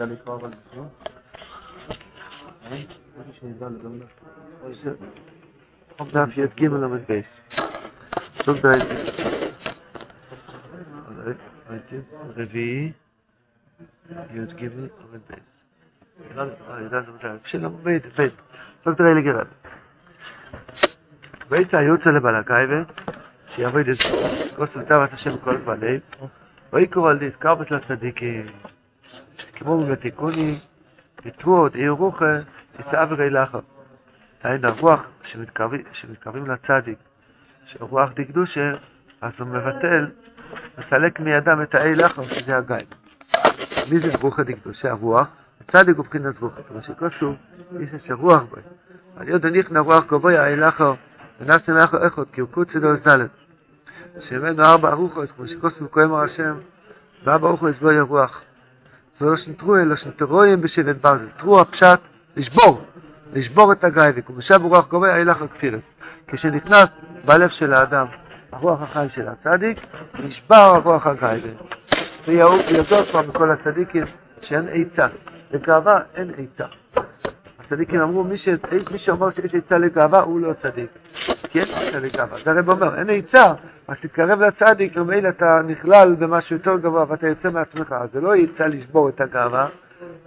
ידע לקרוא אבל? משהו שידע לגמרי. דף י"ג עמוד בייס. סוג דייט. רביעי, י"ג עמוד בייס. סוג דרי לגרד. בית היוצא לבלגייבה, שיעבוד את כוס תאוות השם כל בלב, ויקור על דזכר בתל הצדיקים, כמו בתיקוני, יתרו עוד עיר רוחה, יצאה לחם. דהיינו הרוח שמתקרבים לצדיק, שרוח דקדושה, אז הוא מבטל, מסלק מידם את האי לחם, שזה הגיא. מי זה רוח דקדושה? הרוח. הצדיק הוא בחינת רוח, כמו שכתוב, איש אשר רוח בו. על יודו נכנע רוח גבוה האי לחם, ונעשה מאחו אחד, כי הוא קוצי לו זלת. שמנו ארבע ארוכות, כמו שכתוב כהמר השם, וארבע ארוכות בו רוח. ולא שנטרו אלא שנטרויים בשבט ברזל. טרו הפשט, לשבור. לשבור את הגייבק, ומשב רוח גובה הילך הכפירת. כשנכנס בלב של האדם הרוח החי של הצדיק, נשבר הרוח הגייבק. וידוע כבר מכל הצדיקים שאין עצה. לגאווה אין עצה. הצדיקים אמרו, מי, ש... מי שאומר שיש עצה לגאווה הוא לא צדיק. כי אין עצה לגאווה. זה הרב אומר, אין עצה, אז תתקרב לצדיק, ומילא אתה נכלל במשהו יותר גבוה ואתה יוצא מעצמך. זה לא עצה לשבור את הגאווה,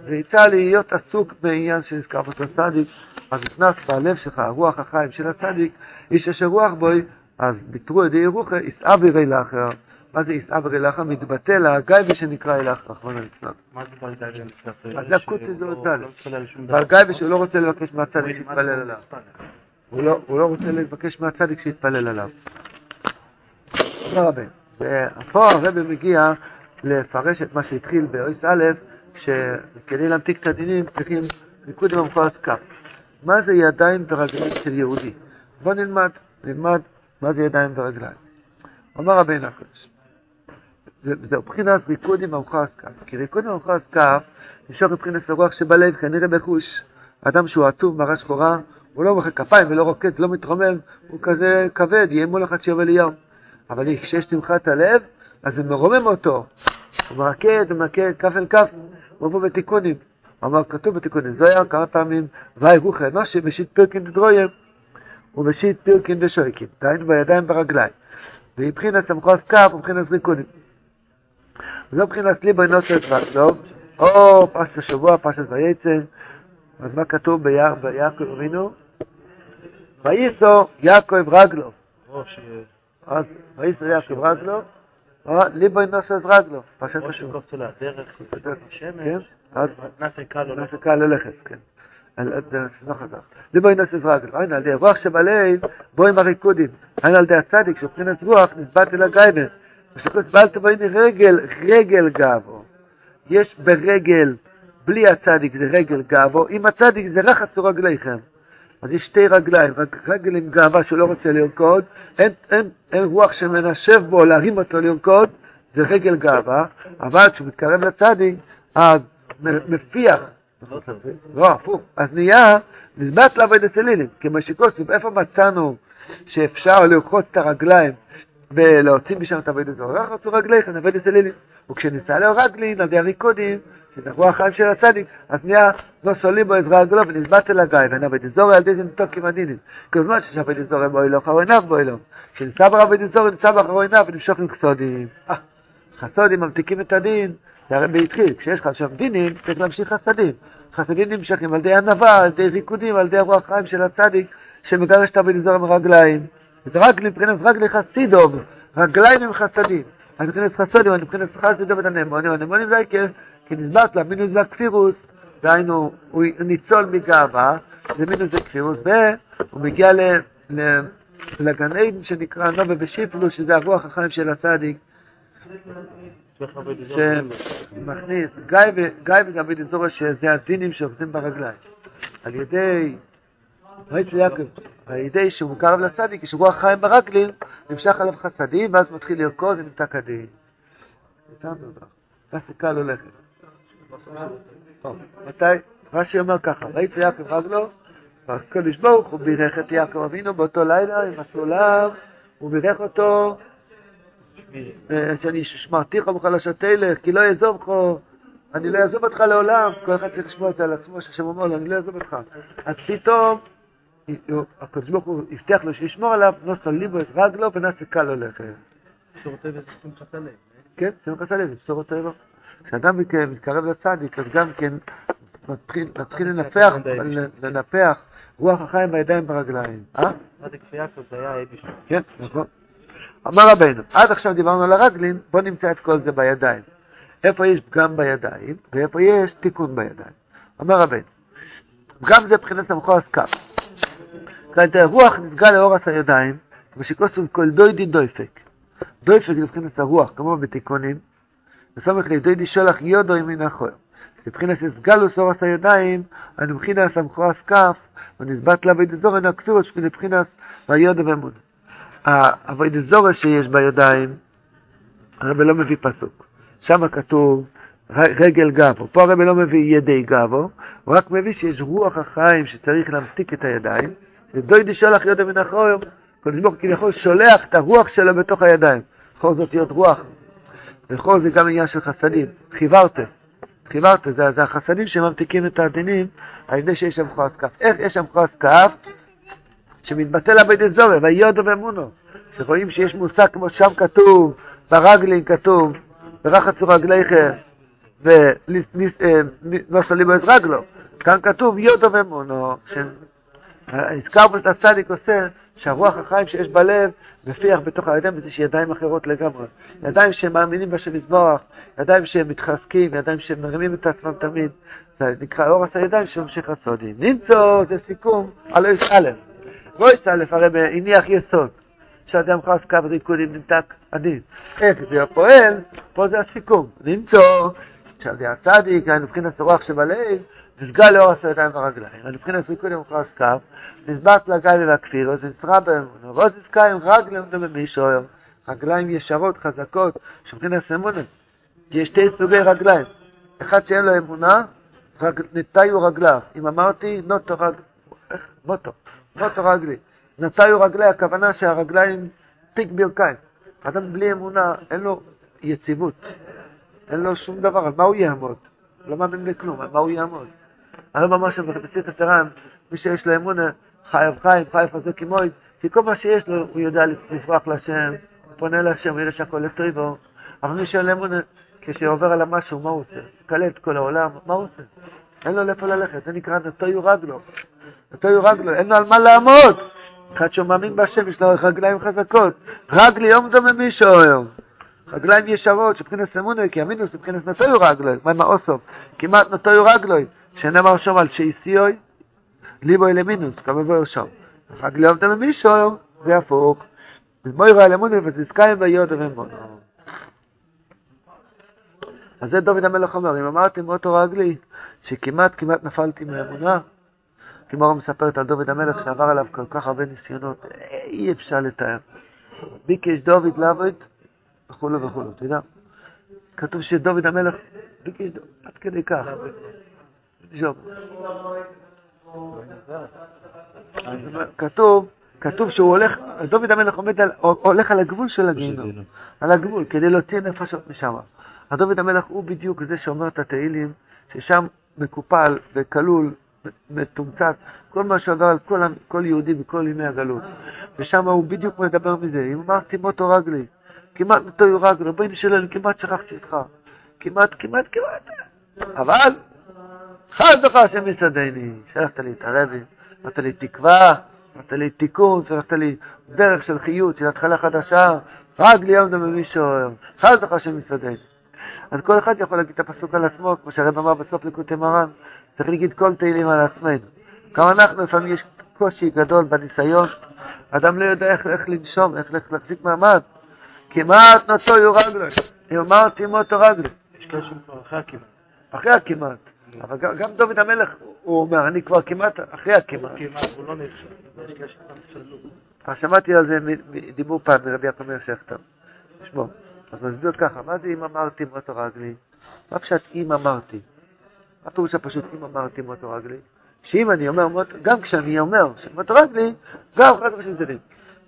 זה יצא להיות עסוק בעניין שנזכר באותו צדיק, אז נכנס בלב שלך הרוח החיים של הצדיק, איש אשר רוח בוי, אז ביטרו ידי ירוחה, יסעה בירי לאחר. מה זה יסעה בירי לאחר? מתבטא להגייבי שנקרא אליך, רחמנא ליצלן. מה זה בלגייבה נצטרך? אז זה הקוצי זה עוד ד'. בלגייבי שהוא לא רוצה לבקש מהצדיק שיתפלל עליו. הוא לא רוצה לבקש מהצדיק שיתפלל עליו. תודה רבה. ופה הרבי מגיע לפרש את מה שהתחיל באויס א', שכדי להמתיק את הדינים צריכים ניקוד עם המפרס כף. מה זה ידיים ורגליים של יהודי? בוא נלמד, נלמד מה זה ידיים ורגליים. אומר רבינו הקדוש, זה מבחינת ריקוד עם המפרס כף, כי ריקוד עם המפרס כף נשאר מבחינת הרוח שבלב, כנראה בחוש. אדם שהוא עצוב, מראה שחורה, הוא לא מוחא כפיים ולא רוקד, לא מתרומם, הוא כזה כבד, יהיה מול אחד שיובל ליום. אבל כשיש שמחת הלב, אז זה מרומם אותו. הוא מרקד, הוא מרקד כף אל כף, הוא מבוא בתיקונים. אמר, כתוב בתיקונים, זוהר כמה פעמים, ואי רוחי אנושי, משיט פירקין דדרויים, ומשיט פירקין דשויקים, דהיינו בידיים ברגליים. ומבחינת סמכוס כף ומבחינת ריקונים. וזו מבחינת ליבו נוסף וקלוב, או פרשת השבוע, פרשת וייצא, אז מה כתוב ביעקב אבינו? וייסו יעקב רגלו. אז וייסו יעקב רגלו, ליבו נוסף רגלו, פרשת השבוע. נעשה קל ללכת, כן. לא חזר. ליבו נוסף רגלו. הנה, על ידי רוח שבלב, בוא עם הריקודים. הנה על ידי הצדיק, שבחינת רוח, נסבט אל הגייבן. בעלת בואי רגל, רגל גאבו. יש ברגל, בלי הצדיק זה רגל גאבו, עם הצדיק זה רחץ רגליכם. אז יש שתי רגליים, רגל עם גאווה שלא רוצה לרקוד, אין, אין, אין רוח שמנשב בו להרים אותו לרקוד, זה רגל גאווה, אבל כשהוא מתקרב לצדיק, אז מפיח, לא, הפוך, אז נהיה נזמת לעבוד אצלילים, כמו שכוסף, איפה מצאנו שאפשר לרחוץ את הרגליים ולהוציא משם את עבודת הזו? לא רחצו רגליכם, עבוד אצלילים, וכשניסה לו רגלין, על ידי הריקודים, שזה רוח חיים של הצדיק, אז נהיה לא סולים בו עזרה גדולה ונזבט אל הגיא, ונעבד אזור על ידי זה מתוקים עדינים. כל זמן ששעבד אזור בו אלוך אחרו עיניו בו אלוך. כשניסה ברבד אזור נמצא באחרו עיניו ונמשוך עם חסודים. חסודים ממתיקים את הדין, זה הרי התחיל, כשיש לך שם דינים, צריך להמשיך חסדים. חסדים נמשכים על ידי ענווה, על ידי ריקודים, על ידי רוח חיים של הצדיק, שמגרש את עבד אזור עם זה רק מבחינת רגלי חסידוב, רגליים עם חסדים. אז מבחינת חסודים, מבחינת חסידוב את הנאמונים, הנאמונים זה היקף, כי נסבט לה מינוס והכפירוס, דהיינו, הוא ניצול מגאווה, זה מינוס וכפירוס, והוא מגיע לגן עדן שנקרא נובה ושיפלו, שזה הרוח החיים של הצדיק, שמכניס, גיא וגבי דזורה, שזה הדינים שעובדים ברגליים. על ידי, ראיתי יעקב, על ידי שהוא מוכר לצדיק, רוח חיים ברגלים, נמשך עליו חסדים, ואז מתחיל לרקוד ונמצא כדין. ככה קל הולכת. מתי? רש"י אומר ככה, ראיתי יעקב רגלו, והקדוש ברוך הוא בירך את יעקב אבינו באותו לילה עם הסולם, הוא בירך אותו, שאני שמרתיך בחלשות תלך, כי לא יעזוב לך, אני לא אעזוב אותך לעולם, כל אחד צריך לשמוע את זה על עצמו, שהשם אומר לו, אני לא אעזוב אותך. אז פתאום, הקדוש ברוך הוא הבטיח לו שישמור עליו, נוסע ליבו את רגלו ונעשה קל. שירותי ושמחת הלב. כן, שמחת הלב, בשורות טבע. כשאדם מתקרב לצדיק, אז גם כן מתחיל, לנפח, רוח החיים בידיים ברגליים. אה? צדיק ויעקב זה היה איבישו. כן, נכון. אמר רבנו, עד עכשיו דיברנו על הרגלין, בוא נמצא את כל זה בידיים. איפה יש פגם בידיים, ואיפה יש תיקון בידיים. אומר רבנו, פגם זה מבחינת המחור הסקאפ. כלומר, הרוח נסגה לאורס הידיים, ושכוסו כל דוידי דויפק. דויפק זה מבחינת הרוח, כמו בתיקונים, וסומך לי דוידי שולח יודו ימין החול. מבחינת סגלוס אורס הידיים, אני מבחינת המחור הסקאפ, ונסבת לה וידזור אינו כתוב, מבחינת ויודו ואמון. הווידזורה שיש בידיים, הרב לא מביא פסוק. שם כתוב רגל גבו. פה הרב לא מביא ידי גבו, הוא רק מביא שיש רוח החיים שצריך להמתיק את הידיים. ודוידי שולח יודו מן החורים, קדוש ברוך כביכול שולח את הרוח שלו בתוך הידיים. בכל זאת להיות רוח. וכל זה גם עניין של חסדים. חיברתם. חיברתם, זה, זה החסדים שממתיקים את הדינים על ידי שיש שם חוס כף. איך יש שם חוס כף? שמתבטא לבית זורם, ויודו ואמונו. שרואים שיש מושג כמו שם כתוב, ברגלין כתוב, ורחצו רגליכם, ולא סליבו את רגלו. כאן כתוב יודו ואמונו, שהזכרנו את הצדיק עושה, שהרוח החיים שיש בלב מפיח בתוך הידיים, וזה שידיים אחרות לגמרי. ידיים שמאמינים בשם יזבח, ידיים שמתחזקים, ידיים שמרימים את עצמם תמיד. זה נקרא אורס הידיים שממשיך הסודים. נמצוא, זה סיכום על אויס א'. ואויס א' הרי הניח יסוד. שאדם חס קו ריקודים נמתק עדין. איך זה פועל? פה זה הסיכום. למצוא שזה הצדיק, מבחינת הרוח שבלב, נסגל לאור הסרטיים והרגליים. מבחינת ריקודים חס קו, נסבט לגלי והכפירו, זה נצרה באמונו. ועוד נזכאים רגליים בממישו, רגליים ישרות, חזקות, שמבחינת אמונה. יש שתי סוגי רגליים. אחד שאין לו אמונה, נטיו רגליו. אם אמרתי, נוטו רגל... מוטו, מוטו רגלי. נטיו רגלי, הכוונה שהרגליים פיק ברכיים. אדם בלי אמונה, אין לו יציבות, אין לו שום דבר, על מה הוא יעמוד? לא מאמין בכלום, על מה הוא יעמוד? היום ממש בסית התרן, מי שיש לו אמונה, חייב חיים, חייב הזה כמוי, כי כל מה שיש לו, הוא יודע לפרוח להשם, הוא פונה להשם, הוא יודע שהכל לטריבו, אבל מי שאין לו אמונה, כשעובר על המשהו, מה הוא עושה? קלה את כל העולם, מה הוא עושה? אין לו לאיפה ללכת, זה נקרא נטויו רגלו. נטויו רגלו, אין לו על מה לעמוד. אחד שהוא מאמין בהשם, יש לו רגליים חזקות. רגלי יום דומה מישהו היום. רגליים ישרות, שבחינס אמונו, כי אמינוס מבחינס נטויו רגלוי. מה עם האוסוף? כמעט נטויו רגלוי. שנאמר שם על שייסיוי, ליבוי למינוס, כמה בואו שם. רגלי יום דומה מישהו היום, זה הפוך. מוירה אל אמונו וזיזקאים ויודו ומונו. אז זה דוד המלך אומר, אם אמרתי מאותו רגלי, שכמעט כמעט נפלתי מהאמונה, כמו מספרת על דוד המלך שעבר עליו כל כך הרבה ניסיונות, אי אפשר לתאר. ביקש דוד לעבוד, וכולו וכולו, אתה יודע? כתוב שדוד המלך ביקש עד כדי כך. ז'וב. כתוב, כתוב שהוא הולך, דוד המלך עומד על, הולך על הגבול של הגיהנום, על הגבול, כדי להוציא נפשות משם. אז דוד המלך הוא בדיוק זה שאומר את התהילים, ששם מקופל וכלול מתומצת, כל מה שעבר על כל, כל יהודי בכל ימי הגלות. ושם הוא בדיוק מדבר מזה. אם אמרתי מוטו רגלי, כמעט מוטו בואי שלנו, כמעט שכחתי אותך. כמעט, כמעט, כמעט. אבל, חד לך השם יסעדני. שלחת לי את הרבי, נתת לי תקווה, נתת לי תיקון, שלחת לי דרך של חיות, של התחלה חדשה. רגלי יום דמי מישהו, חד לך השם יסעדני. אז כל אחד יכול להגיד את הפסוק על עצמו, כמו שהרב אמר בסוף לקוטי מרן. צריך להגיד כל תהילים על עצמנו. גם אנחנו, לפעמים יש קושי גדול בניסיון, אדם לא יודע איך, איך לנשום, איך להחזיק מעמד. כמעט נוטו יורגלו, אם אמרתי מוטו רגלו. יש כאלה שהם כבר אחרי הכמעט. אחרי הכמעט. אבל גם, דוד המלך, הוא אומר, אני כבר כמעט אחרי הכמעט. כמעט, הוא לא נחשב. נפסלו. אז שמעתי על זה, דיבור פעם מרבי יעקב מאיר שכטר. תשמעו, אז נסביר ככה, מה זה אם אמרתי מוטו רגלי? מה פשוט אם אמרתי? מה פירוש הפשוט אם אמרתי מוטו רגלי? שאם אני אומר, גם כשאני אומר שמוטו רגלי, גם ושם צדדים.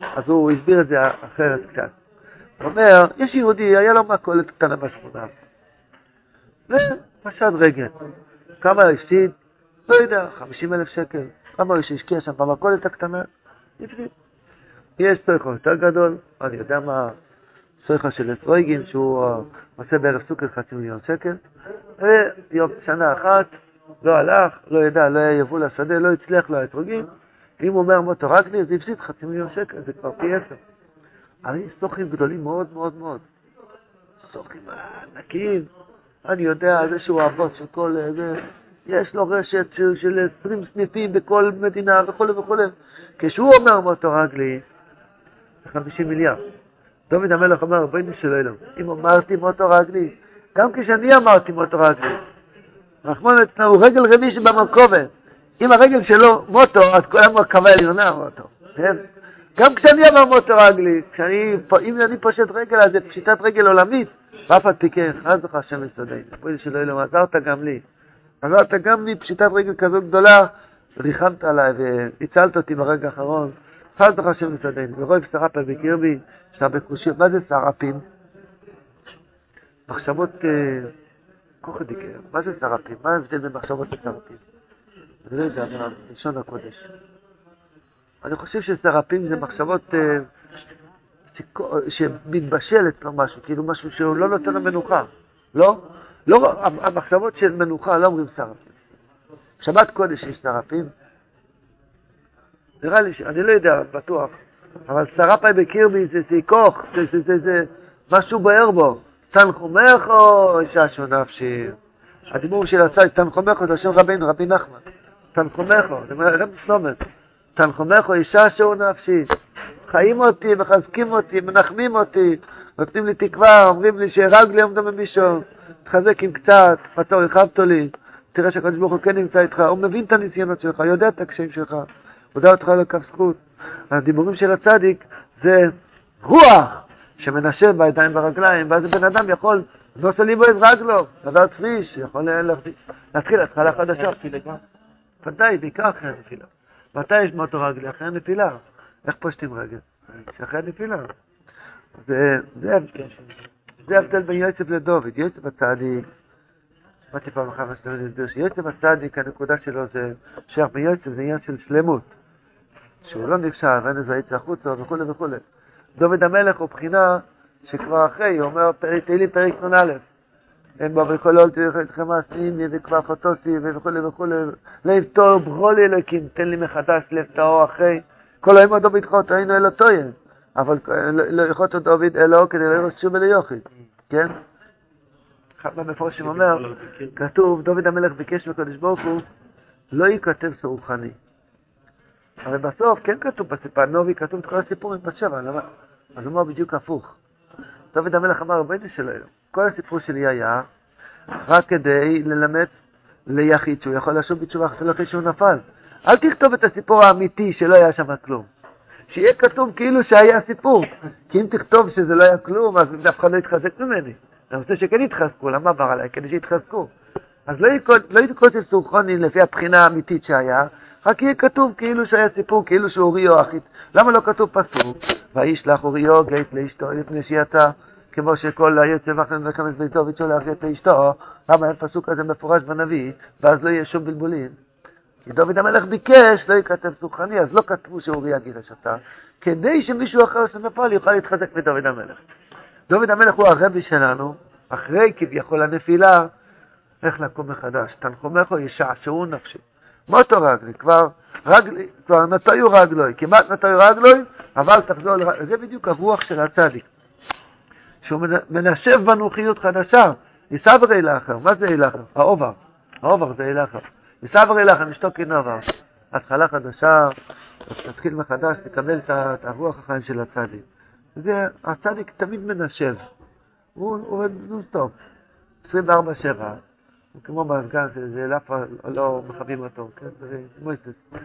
אז הוא הסביר את זה אחרת קצת. הוא אומר, יש יהודי, היה לו מכולת קטנה בשכונה. ופשט רגל. כמה הפסיד? לא יודע, 50 אלף שקל. כמה הוא שהשקיע שם במכולת הקטנה? הפסיד. יש סויכו יותר גדול, אני יודע מה, סויכו של אפרויגין, שהוא אה, עושה בערב סוכר חצי מיליון שקל, ויום, שנה אחת, לא הלך, לא ידע, לא היה יבוא לשדה, לא הצליח, לא היה אתרוגים. אם הוא אומר מוטו רק לי, אז הפסיד חצי מיליון שקל, זה כבר פי עשר. אבל יש סוכים גדולים מאוד מאוד מאוד. סוכים ענקיים. אני יודע, זה שהוא הבוס של כל... זה, יש לו רשת של, של 20 סניפים בכל מדינה וכו' וכו'. כשהוא אומר מוטו רגלי, זה 50 מיליארד. דוד המלך אומר, רבינו של אלוהים, אם אמרתי מוטו רגלי, גם כשאני אמרתי מוטו רגלי, רחמון אצלנו הוא רגל רבי שבמרכובת. אם הרגל שלו מוטו, אז כולם מרכבה עליונה מוטו, כן? גם כשאני אומר מוטו רגלי, כשאני, אם אני פושט רגל, אז זה פשיטת רגל עולמית, ואף על פי כן, חס לך השם יסודי, בואי שלא אלוהים, עזרת גם לי. עזרת גם לי פשיטת רגל כזו גדולה, ריחמת עליי והצלת אותי ברגע האחרון. חס לך השם יסודי. ורואי סרפה בקרבי, יש הרבה קושיות. מה זה סרפים? מחשבות... אה, כוחא דיקר, מה זה סרפים? מה ההבדל בין מחשבות לסרפים? אני לא יודע, בלשון הקודש. אני חושב שסרפים זה מחשבות אה, שמתבשלת כבר משהו, כאילו משהו שהוא לא נותן למנוחה, לא? לא, המחשבות של מנוחה לא אומרים סרפים. שבת קודש יש סרפים? נראה לי, אני לא יודע, בטוח, אבל סרפי בקירבי זה סיכוך, זה, זה, זה, זה משהו בוער בו. תנחומךו ששו נפשי. הדיבור של הצד, תנחומךו זה השם רבינו, רבי נחמן. תנחומךו, זה רב סלומת. תנחומךו יששו נפשי. חיים אותי, מחזקים אותי, מנחמים אותי, נותנים לי תקווה, אומרים לי שהרג לי עמדו ממישהו, תחזק עם קצת, פתור, הרחבת לי, תראה שהקדוש ברוך הוא כן נמצא איתך, הוא מבין את הניסיונות שלך, יודע את הקשיים שלך, הודע אותך לכף זכות. הדיבורים של הצדיק זה רוח, שמנשב בידיים ברגליים, ואז בן אדם יכול, לא סליבו את רגלו, לדעת פריש, יכול להתחיל התחלה חדשה. ודאי, בעיקר אחרי הנפילה. מתי יש מוטו רגלי? אחרי הנפילה. איך פושטים רגל? אחרי הנפילה. זה ההבדל בין יוסף לדוד. יוסף הצדיק, שמעתי פעם אחת מה שאני להסביר, שיוסף הצדיק, הנקודה שלו זה שייך ביוסף, זה עניין של שלמות. שהוא לא נקשר, אין איזה יצא החוצה וכולי וכולי. דוד המלך הוא בחינה שכבר אחרי, הוא אומר תהילים פרק נ"א, אין בו וקולות אתכם עשיני וכבר חטוסי וכולי וכולי, לב טוב ברולי אלוקים, תן לי מחדש לב טהור אחרי, כל היום דוד חוטו היינו אלו טויה, אבל לא יכולת דוד אלו כדי לא שוב אלי יוכי, כן? אחד מהמפורשים אומר, כתוב, דוד המלך ביקש מקדוש ברוך הוא, לא ייכתב סרוחני. הרי בסוף כן כתוב בסיפור, נובי כתוב את כל הסיפורים בשבע, למה? אז הוא אומר בדיוק הפוך. דוד המלך אמר, רבינו שלו, כל הסיפור שלי היה רק כדי ללמד ליחיד שהוא יכול לשוב בתשובה אחרי שהוא נפל. אל תכתוב את הסיפור האמיתי שלא היה שם כלום. שיהיה כתוב כאילו שהיה סיפור. כי אם תכתוב שזה לא היה כלום, אז אף אחד לא יתחזק ממני. אני רוצה שכן יתחזקו, למה עבר עליי? כדי שיתחזקו. אז לא יקרוץ לא סוכרוני לפי הבחינה האמיתית שהיה, רק יהיה כתוב כאילו שהיה סיפור, כאילו שאוריו אחי. למה לא כתוב פסוק? וישלח אוריו גט לאשתו לפני שיצא, כמו שכל היוצא ואחרי וקמץ ביתו ושולח את אשתו, למה אין פסוק כזה מפורש בנביא, ואז לא יהיה שום בלבולים? כי דוד המלך ביקש, לא ייכתב סוכני, אז לא כתבו שאוריה גירש אותה, כדי שמישהו אחר שנפל יוכל להתחזק בדוד המלך. דוד המלך הוא הרבי שלנו, אחרי כביכול הנפילה, איך לקום מחדש. תנחומך ישעשעו נפשי. מוטו רגלי, כבר, רגלי, כבר נטויו רגלוי, כמעט נטויו רגלוי, אבל תחזור לרגלוי. זה בדיוק הרוח של הצדיק. שהוא מנשב בנו חיות חדשה. יסברי לאחר, מה זה אילחר? האובר. האובר זה אילחר. יסברי לאחר, נשתוק כנובר. התחלה חדשה, תתחיל מחדש, תקבל את הרוח החיים של הצדיק. זה, הצדיק תמיד מנשב. הוא עובד נוסטופ, 24-7. כמו מזגן, שזה לאף לא מכבים אותו, כן? זה מויסס.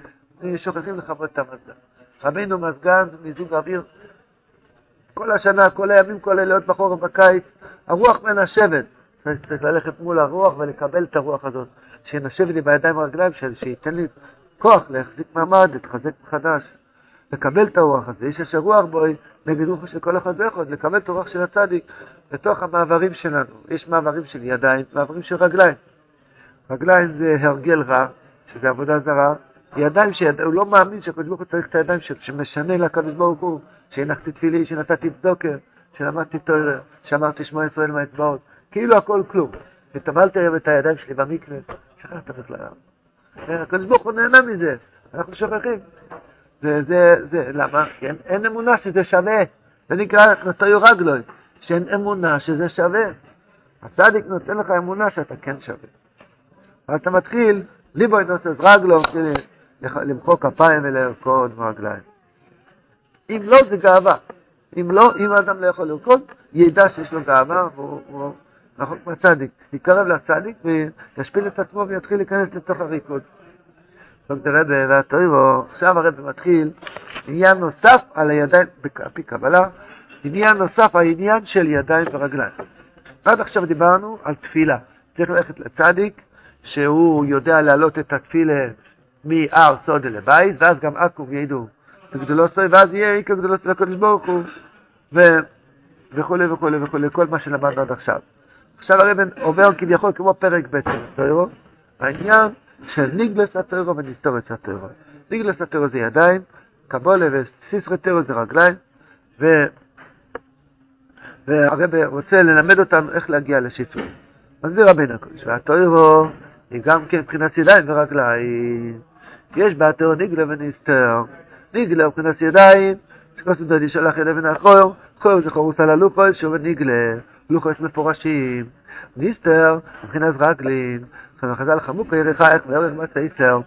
שוכחים לכבות את המזגן. רבינו מזגן מיזוג אוויר כל השנה, כל הימים, כל הלילות בחורף, בקיץ, הרוח מנשבת. צריך ללכת מול הרוח ולקבל את הרוח הזאת, שינשב לי בידיים הרגליים שלי, שייתן לי כוח להחזיק מעמד, להתחזק מחדש. לקבל את הרוח הזה, איש אשר רוח בו נגד רוחו של כל אחד ואחד, לקבל את הרוח של הצדיק לתוך המעברים שלנו. יש מעברים של ידיים, מעברים של רגליים. רגליים זה הרגל רע, שזה עבודה זרה. ידיים שהוא לא מאמין שהקדוש ברוך הוא צריך את הידיים שלו, שמשנה לקדוש ברוך הוא, שהנחתי תפילי, שנתתי צדוקר, שלמדתי תואר, שאמרתי שמוע ישראל מהאצבעות. כאילו הכל כלום. וטבלתי היום את הידיים שלי במקווה, שכחת בכלל. הקדוש ברוך הוא נהנה מזה, אנחנו שוכחים. זה, זה, זה, למה? כי אין, אמונה שזה שווה. זה נקרא נטוי רגלוי, שאין אמונה שזה שווה. הצדיק נותן לך אמונה שאתה כן שווה. אבל אתה מתחיל, ליבוי נוסס רגלו, למחוא כפיים ולרקוד ברגליים. אם לא, זה גאווה. אם לא, אם האדם לא יכול לרקוד, ידע שיש לו גאווה, והוא רחוק מהצדיק. יתקרב לצדיק וישפיל את עצמו ויתחיל להיכנס לתוך הריקוד. דוקטור רבי והטוירו, עכשיו הרבי מתחיל עניין נוסף על הידיים, בפי קבלה, עניין נוסף, העניין של ידיים ורגליים. עד עכשיו דיברנו על תפילה. צריך ללכת לצדיק, שהוא יודע להעלות את התפילה מהר סודה לבית, ואז גם עכו ידעו בגדולו סוי, ואז יהיה עיקר גדולו סוי לקודש ברוך הוא, וכולי וכולי וכולי, כל מה שלמדנו עד עכשיו. עכשיו הרב עובר כביכול כמו פרק ב' של העניין של ניגלס הטרו ונסתורץ הטרו. ניגלס הטרו זה ידיים, קבולה וסיסרי טרו זה רגליים, ו... והרב רוצה ללמד אותנו איך להגיע לשיצור. מסביר רבינו הקודש, והטרו היא גם כן מבחינת ידיים ורגליים. יש בהטרו ניגלה ונסתר. ניגלה מבחינת ידיים, שכוסו דודי שלח ידי ונחור, חור זה חורוס על הלופו, שוב ניגלה, לוחס מפורשים. ניסתר מבחינת רגלין, חז"ל חמוק יריך איך וערך סייסר.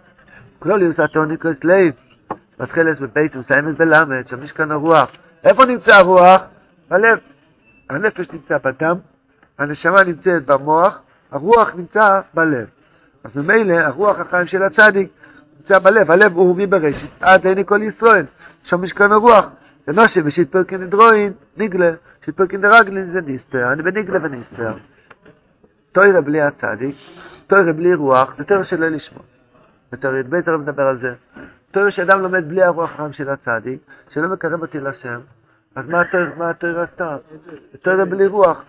כלול יוסתו ניקרס לב, מתחילת בבית ומסיימת בלמד, שם משכן הרוח. איפה נמצא הרוח? בלב. הנפש נמצא בדם, הנשמה נמצאת במוח, הרוח נמצא בלב. אז ממילא הרוח החיים של הצדיק נמצא בלב, הלב הוא מי בראשית, עד עיני כל ישראל, שם משכן הרוח. זה מה שבשיט פרקין דרוין, ניגלה, שיט פרקין דרגלין זה ניסטר, אני בניגלה וניסטר. תוירה בלי הצדיק, תוירה בלי רוח, זה תוירה שלא לשמוע. בתוירה י"ב הרב מדבר על זה. תוירה שאדם לומד בלי הרוח החם של הצדיק, שלא מקרב אותי לשם, אז מה התוירה עשתה? תוירה בלי רוח.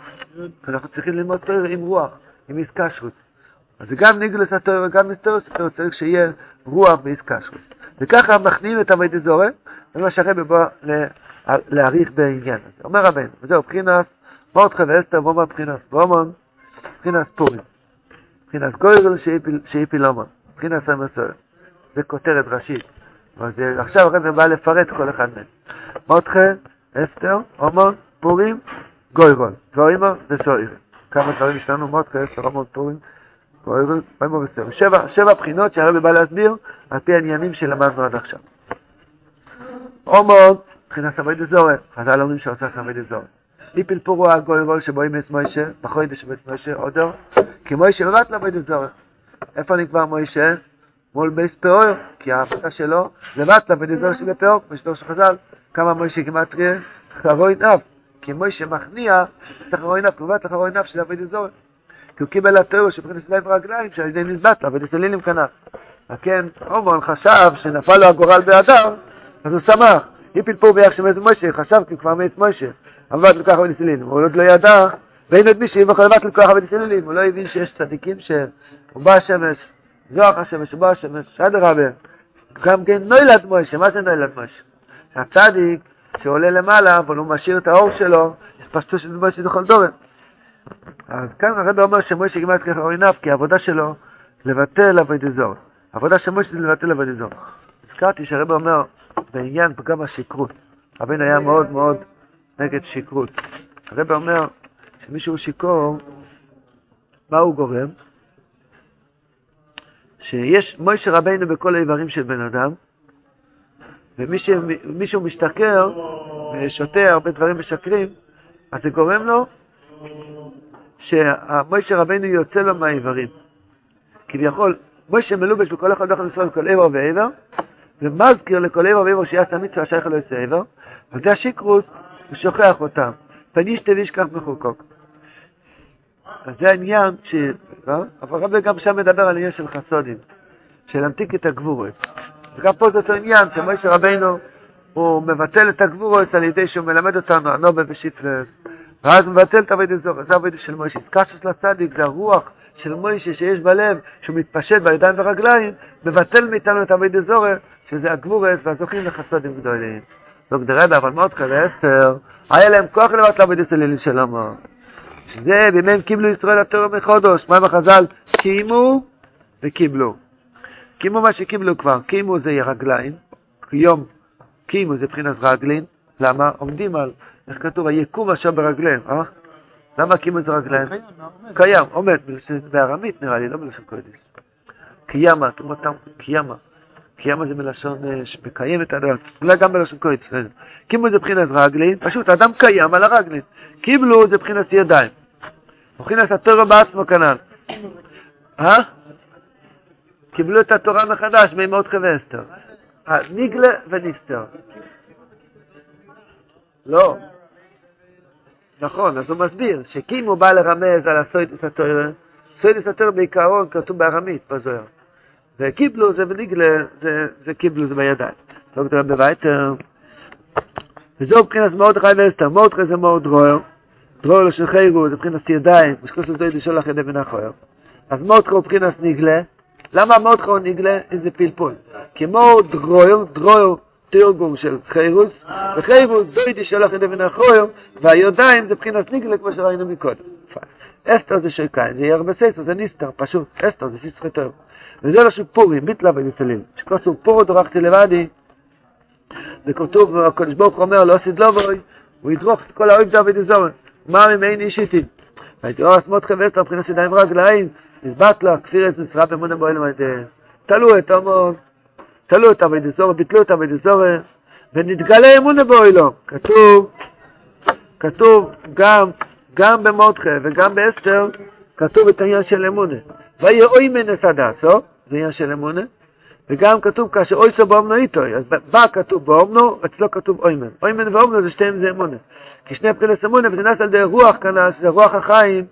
אנחנו צריכים ללמוד תוירה עם רוח, עם עסקשרות. אז זה גם ניגלס התוירה, גם מסתורס התוירה, צריך שיהיה רוח בעסקשרות. וככה מכניעים את המיידי זורם, זה מה שהרבי בא להעריך בעניין הזה. אומר רבנו, וזהו, בחינס, מורדכי ואסתר, ואומר בחינס, ואומר מבחינת פורים, מבחינת גוירל שהפיל אומן, מבחינת המסורת. זה כותרת ראשית. עכשיו הרב בא לפרט כל אחד מהם. מותחה, אסתר, אומן, פורים, גוירל, דברימו וסויר. כמה דברים יש לנו, מותחה, אסתר, אומן, פורים, גוירל, דברימו וסויר. שבע, שבע בחינות שהרב בא להסביר על פי העניינים שלמדנו עד עכשיו. אומן, מבחינת סמי דזורת, חז"ל אומרים שעושה סמי דזורת. ליפיל פורו הגוירול שבו עם את מוישה, בחוידש עם את מוישה, עודר, כי מוישה לא רק למד את זורך. איפה נקבע מוישה? מול בייס פאור, כי ההפסקה שלו למד את זורך של הפאור, כמו שדור שחז"ל, כמה מוישה כמעט ראה, חרוי נף, כי מוישה מכניע את החרוי נף, קרובת החרוי נף של את זורך. כי הוא קיבל התיאור שבכנס לב רגליים, שעל ידי נזבט לה, ודסלילים כנף. וכן, הומון חשב שנפל לו הגורל באדר, אז הוא שמח. היפיל פה ביח שמת מוישה, חשב כי כבר מת מוישה. עבד לכך בניסילין, הוא עוד לא ידע, ואין עוד מישהו יכול לבט לכך בניסילין, הוא לא הבין שיש צדיקים שהוא בא השמש, זוח השמש, הוא בא השמש, אדרבה, גם כן נוילד מוישה, מה זה נוילד מוישה? הצדיק שעולה למעלה, אבל הוא משאיר את האור שלו, יש פשטו של מוישה בכל דורם. אז כאן הרב אומר שמוישה כמעט ככה אורי נף, כי העבודה שלו לבטל עבודי זור. העבודה של מוישה זה לבטל עבודי זור. הזכרתי שהרב אומר בעניין פגם השכרות. הבן היה מאוד מאוד נגד שכרות. הרב אומר שמישהו שיכור, מה הוא גורם? שיש מוישה רבינו בכל האיברים של בן אדם, ומישהו משתכר ושותה הרבה דברים משקרים, אז זה גורם לו שמוישה רבינו יוצא לו מהאיברים. כביכול, מוישה מלובש בכל אחד ואחד ישראל כל איבר ואיבר, ומזכיר לכל איבר ואיבר שיעשה מצווה שייך לו יעשה איבר, וזה השכרות הוא שוכח אותם. פנישתה וישכח מחוקוק. אז זה העניין ש... אה? אבל רבי גם שם מדבר על עניין של חסודים, של להמתיק את הגבורת. וגם פה זה אותו עניין, שמוישה רבינו הוא מבטל את הגבורות על ידי שהוא מלמד אותנו, הנובה ושיפלס, ואז מבטל את אבי דזור, זה אבי של מוישה. קשת לצדיק זה הרוח של מוישה שיש בלב, שהוא מתפשט בידיים ורגליים, מבטל מאיתנו את אבי דזור, שזה הגבורת והזוכים לחסודים גדולים. לא גדרדה, אבל מאוד אסתר, היה להם כוח לבט לעבוד אצל אלי שלמה. שזה בימי הם קיבלו ישראל התורה מחודש, מה עם החז"ל? קיימו וקיבלו. קיימו מה שקיבלו כבר, קיימו זה רגליים, יום קיימו זה מבחינת רגלין, למה? עומדים על, איך כתוב, היקום אשר ברגליהם, אה? למה קיימו זה רגליים? קיים, עומד, בארמית נראה לי, לא בלשון קודש. קיימה, תרומתם, קיימה. קיימה זה מלשון שמקיים את הדעת, אולי גם בלשון קודש. קימו זה מבחינת רגלין, פשוט אדם קיים על הרגלין. קיבלו זה מבחינת ידיים. מבחינת התורה בעצמו כנ"ל. אה? קיבלו את התורה מחדש מאמהות חווה אסתר. ניגלה וניסתר. לא. נכון, אז הוא מסביר שקימו בא לרמז על הסוידס התורה, סוידס התורה בעיקרון כתוב בארמית בזוהר. וקיבלו זה וניגלה, זה, זה קיבלו זה בידיים. טוב, תראה בווייטר. וזהו מבחינת מרדכי ואסתר. מרדכי זה מורד דרויר. לשון חיירו זה מבחינת ידיים, ושכוס לזה לשולח ידי מן החויר. אז מרדכי הוא מבחינת ניגלה. למה מרדכי הוא ניגלה? איזה פלפול. כי מורד דרויר, תרגום של חיירוס, וחיירוס זוידי שלח ידי מן החויר, והידיים זה מבחינת ניגלה כמו שראינו מקודם. אסתר זה שקיים, זה סייסו, זה ניסתר, פשוט. אסתר זה סיסחי טוב. וזה לא שפורים, ביטלה וניצלים. שכתוב פורו דרכתי לבדי, וכתוב, הקדוש ברוך הוא אומר, לא עשית לא בוי, הוא ידרוך את כל האויב דוד יזורן. מה ממעין אישיתי? והייתי אור עצמות חבטה, מבחינת ידיים רגליים, נזבט לה, כפיר את נצרה במונה בו אלמד. תלו את עמוד, תלו את אבי דזורת, ביטלו את אבי דזורת, ונתגלה אמונה בו אלו. כתוב, כתוב גם, גם במודחה וגם באסתר, כתוב את העניין של אמונה. ויהיה אוי מנס הדסו, זה עניין של אמונה, וגם כתוב כאשר אוי סו באומנו איתו, אז בא כתוב באומנו, אצלו כתוב אוימן. אוימן ואומנו זה שתיהם זה אמונה. כי שני פרילס אמונה, וזה נעשה על ידי רוח כאן, שזה רוח החיים,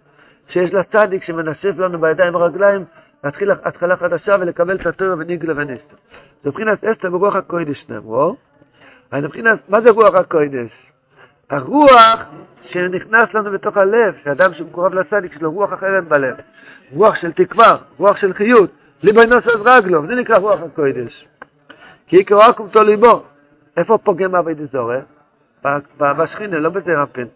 שיש לה צדיק שמנשף לנו בידיים ורגליים, להתחיל התחלה חדשה ולקבל את התורה וניגלה ונסתר. זה מבחינת אסתר ברוח הקודש נאמרו. מבחינת, מה זה רוח הקודש? הרוח שנכנס לנו בתוך הלב, שאדם שמקורב לצדיק, יש לו רוח אחרת בלב. רוח של תקווה, רוח של חיות, ליבו נוסס רגלו, זה נקרא רוח הקודש. כי עיקרו עקומתו ליבו. איפה פוגם אבי דזורי? בשכינה, לא בזעיר אנפין.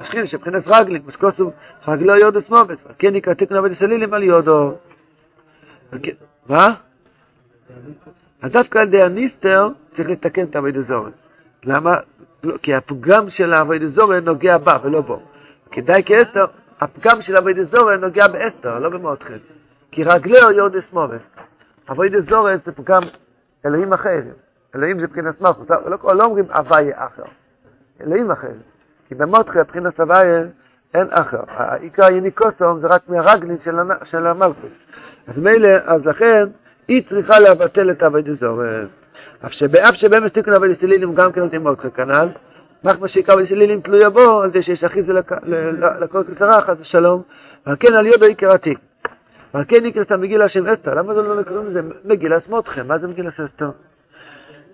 בשכינה שבחינת רגלים, משקוסו רגלו יודו סמובס, כן נקרא תיקון אבי דסלילים על יודו. מה? אז דווקא על ידי הניסטר צריך לתקן את אבי דזורי. למה? כי הפגם של אבי דזורי נוגע בה ולא בו. כדאי כאסתר, הפגם של אבי דזורי נוגע באסתר, לא במותחן. כי רגלו יודס מובס. אבי דזורי זה פגם אלוהים אחרים. אלוהים זה מבחינת מלכות. לא, לא אומרים הוויה אחר. אלוהים אחר. כי במותחן, מבחינת הוויה, אין אחר. העיקר יניקוסום זה רק מהרגלין של, של המלכות. אז מילא, אז לכן, היא צריכה לבטל את אבי דזורי. אף שבאמת תיקון אבי דסלילים גם כן נותנים מותחן כנ"ל. מחמא שיקרא בסלילים תלויה בו, על זה שיש אחי זה לכל קצרה, חס ושלום, ועל כן על יודו יקראתי. ועל כן נקראת מגילה של אסתר, למה זה לא קוראים לזה מגילה סמותכם? מה זה מגילה אסתר?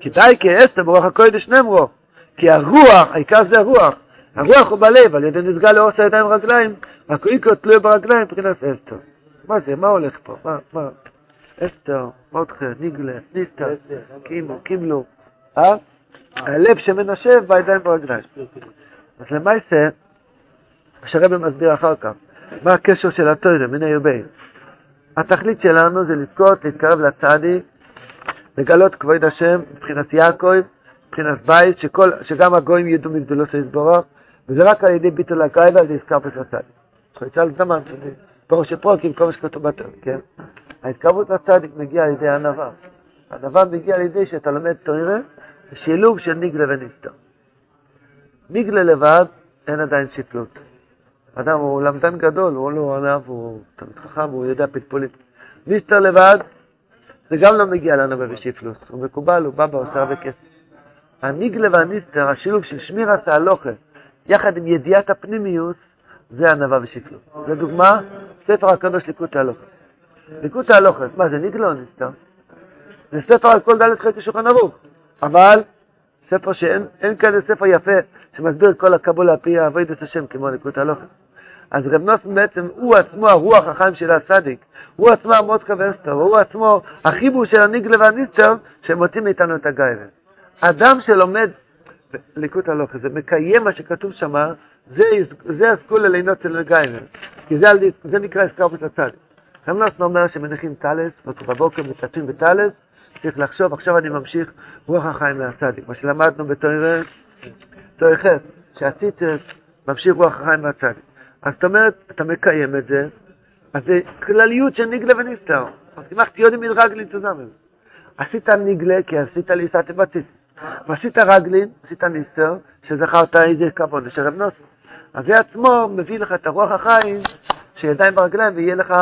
כי די כאסתר ברוח הקודש נאמרו, כי הרוח, העיקר זה הרוח, הרוח הוא בלב, על ידי נסגל לאוס הידיים ורגליים, רק הוא יקרא תלוי ברגליים מבחינת אסתר. מה זה, מה הולך פה? מה, מה? אסתר, מותחה, ניגלה, ניסתר, קימו, קימלו, אה? הלב שמנשב בידיים ברגליים. אז למעשה, שהרבא מסביר אחר כך, מה הקשר של התוירה, מן היובי. התכלית שלנו זה לזכות, להתקרב לצדיק, לגלות כבוד השם מבחינת יעקב, מבחינת בית, שגם הגויים ידעו מגדולות היסבורך, וזה רק על ידי ביטול הקרב ועל ידי הזכרת לצדיק. חייצל זמן, פירוש פרוקים, כל מה שכתוב בתור, כן? ההתקרבות לצדיק מגיעה על ידי ענווה. ענווה מגיעה על ידי שאתה לומד תוירה, זה שילוב של ניגלה וניסתר. ניגלה לבד, אין עדיין שיפלות. אדם הוא למדן גדול, הוא לא ענב, הוא תלמיד חכם, הוא יודע פטפולים. ניסתר לבד, זה גם לא מגיע לענווה ושיפלוס. הוא מקובל, הוא בא בעושה הרבה כסף. הניגלה והניסתר, השילוב של שמירת ההלוכה, יחד עם ידיעת הפנימיוס, זה ענווה ושיפלוס. לדוגמה, ספר הקדוש ליקוט ההלוכה. ליקוט ההלוכה, מה זה ניגלה או ניסתר? זה ספר על כל דלת חטא שולחן ערוך. אבל ספר שאין אין כזה ספר יפה שמסביר כל הקבולה פי אבוידס השם כמו נקוד הלוכת. אז רב נוסן בעצם הוא עצמו הרוח החיים של הצדיק, הוא עצמו המודקה ואסתר, הוא עצמו החיבור של הניגלה והניסטר שמוצאים מאיתנו את הגיירן. אדם שלומד ליקוט הלוכת, זה מקיים מה שכתוב שם, זה, זה הסגולה ליהנות של גיירן, כי זה, זה נקרא הסקרפות הצדיק. רב נוסן אומר שמניחים טלס, בבוקר מצטטים בטלס, צריך לחשוב, עכשיו אני ממשיך רוח החיים מהצדיק, מה שלמדנו תוירה ח', שעשית ממשיך רוח החיים מהצדיק. אז זאת אומרת, אתה מקיים את זה, אז זה כלליות של ניגלה ונסתר. אז תמחתי יודעים מדרגלין תזמן. עשית ניגלה כי עשית ליסת בטיס. ועשית רגלין, עשית נסתר, שזכרת איזה כבוד, של רב נוסף. אז זה עצמו מביא לך את הרוח החיים, שידיים ברגליים ויהיה לך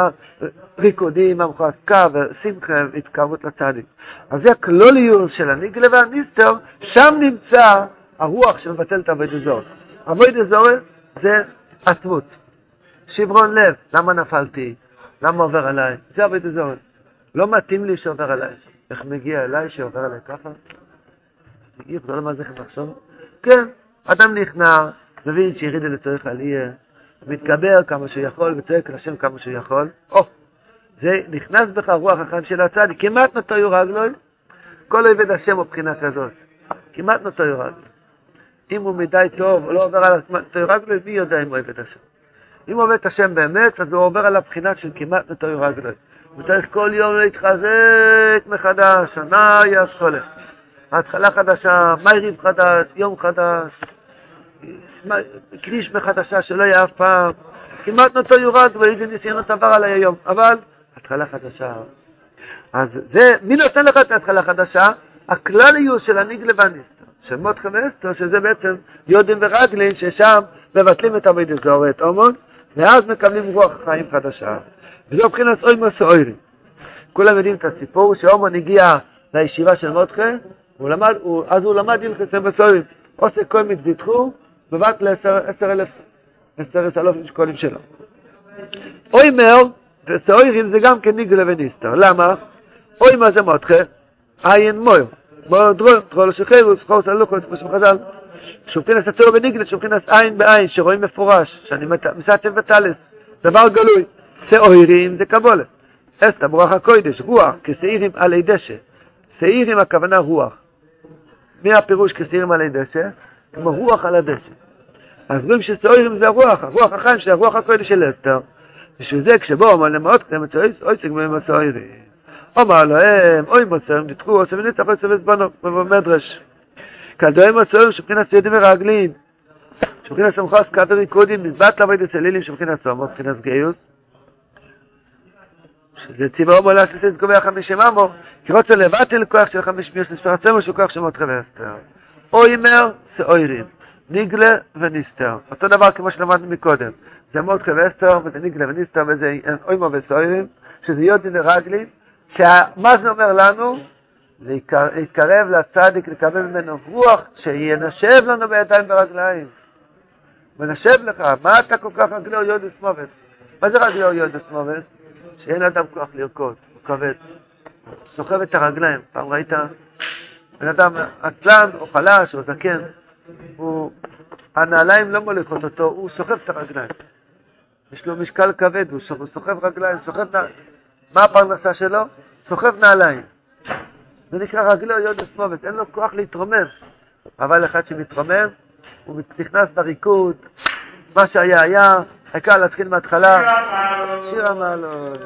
ריקודים, המחזקה ושמחה והתקרבות לצדיק. אז זה הכלוליות של הניגלה והניסטר, שם נמצא הרוח שמבטל את אבוי דזורת. אבוי דזורת זה עצמות. שברון לב, למה נפלתי? למה עובר עליי? זה אבוי דזורת. לא מתאים לי שעובר עליי. איך מגיע אליי שעובר עליי ככה? אי אפשר למה זה לחשוב? כן, אדם נכנע, מבין שירידה לצורך עלייה, מתגבר כמה שהוא יכול וצועק לשם כמה שהוא יכול. או, זה נכנס בך רוח החיים של הצדיק, כמעט נטו רגלוי, כל עובד השם הוא בחינה כזאת. כמעט נטו רגלוי. אם הוא מדי טוב, לא עובר על נטו רגלוי, מי יודע אם הוא עובד השם. אם הוא עובד השם באמת, אז הוא עובר על הבחינה של כמעט נטו רגלוי. הוא צריך כל יום להתחזק מחדש, שנה יסחולך. התחלה חדשה, מייריב חדש, יום חדש, כביש מחדשה שלא יהיה אף פעם. כמעט נוטו יורד ואיזה ניסיונות עבר עליי היום, אבל התחלה חדשה. אז זה, מי נותן לך את ההתחלה החדשה? הכלליות של הניגלה והניסטר, של מותחה ואסתר, שזה בעצם יודים ורגלין, ששם מבטלים את המידי זורת, אומון, ואז מקבלים רוח חיים חדשה. וזו מבחינת אוי מסוירים. כולם יודעים את הסיפור שאומון הגיע לישיבה של מותחה, אז הוא למד הלכת מסוירים. עושה כל מצדיתחו, בבת לעשר אלף, עשר אלף שקולים שלו. אוימר וסוירים זה גם כן ניגלה וניסטר. למה? אוימר זה מותחה, עין מויר. מויר דרור, דרור שחירוס, חוס הלוקות, כמו שבחז"ל. שופטינס הצור בניגלה, שופטינס עין בעין, שרואים מפורש, שאני מסתף בטלס, דבר גלוי. שעוירים זה קבולת. אסתא ברוח הקוידש, רוח, כשעירים עלי דשא. שעירים הכוונה רוח. מי הפירוש כשעירים עלי דשא? כמו רוח על הדשא. אז רואים שסעורים זה הרוח, הרוח החיים של הרוח הקודש של אסתר. בשביל זה כשבואו אמר למאות קדם את אויסק בהם הסעורים. אמר להם, אוי מוסרים, נתחו עושה ונצח עושה וזבנו, במדרש. כדוהם הסעורים שבחינת ידים ורגלים. שבחינת סמכוס קאדרי קודים, מזבת לעבוד אצלילים שבחינת סומו, מבחינת גיוס. שזה ציבה הומו לעשות את קובע חמישים אמו, כי רוצה לבטל כוח של חמיש מיוס לספר עצמו שהוא כוח של מות חבר אסתר. אוימר שעוירים, ניגלה וניסתר. אותו דבר כמו שלמדנו מקודם. זה מודחה ואסתר, וזה ניגלה וניסתר, וזה אוימר ושעוירים, שזה יודין ורגלין, שמה זה אומר לנו? להתקרב לצדיק, לקבל ממנו רוח, שינשב לנו בידיים ורגליים. מנשב לך, מה אתה כל כך רגלו יודס מובס? מה זה רגלו יודס מובס? שאין אדם כוח לרקוד, הוא כבד. סוחב את הרגליים. פעם ראית בן אדם עצלן או חלש או זקן, הוא, הנעליים לא מוליכות אותו, הוא סוחב את הרגליים. יש לו משקל כבד, הוא סוחב רגליים, סוחב נעליים. מה הפרנסה שלו? סוחב נעליים. זה נקרא רגלו יודס מובץ, אין לו כוח להתרומם. אבל אחד שמתרומם, הוא נכנס בריקוד, מה שהיה היה, העיקר להתחיל מההתחלה. שיר המעלות.